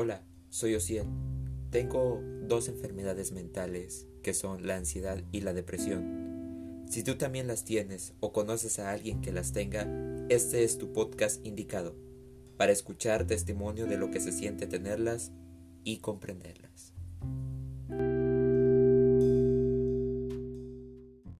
Hola, soy Ociel. Tengo dos enfermedades mentales que son la ansiedad y la depresión. Si tú también las tienes o conoces a alguien que las tenga, este es tu podcast indicado para escuchar testimonio de lo que se siente tenerlas y comprenderlas.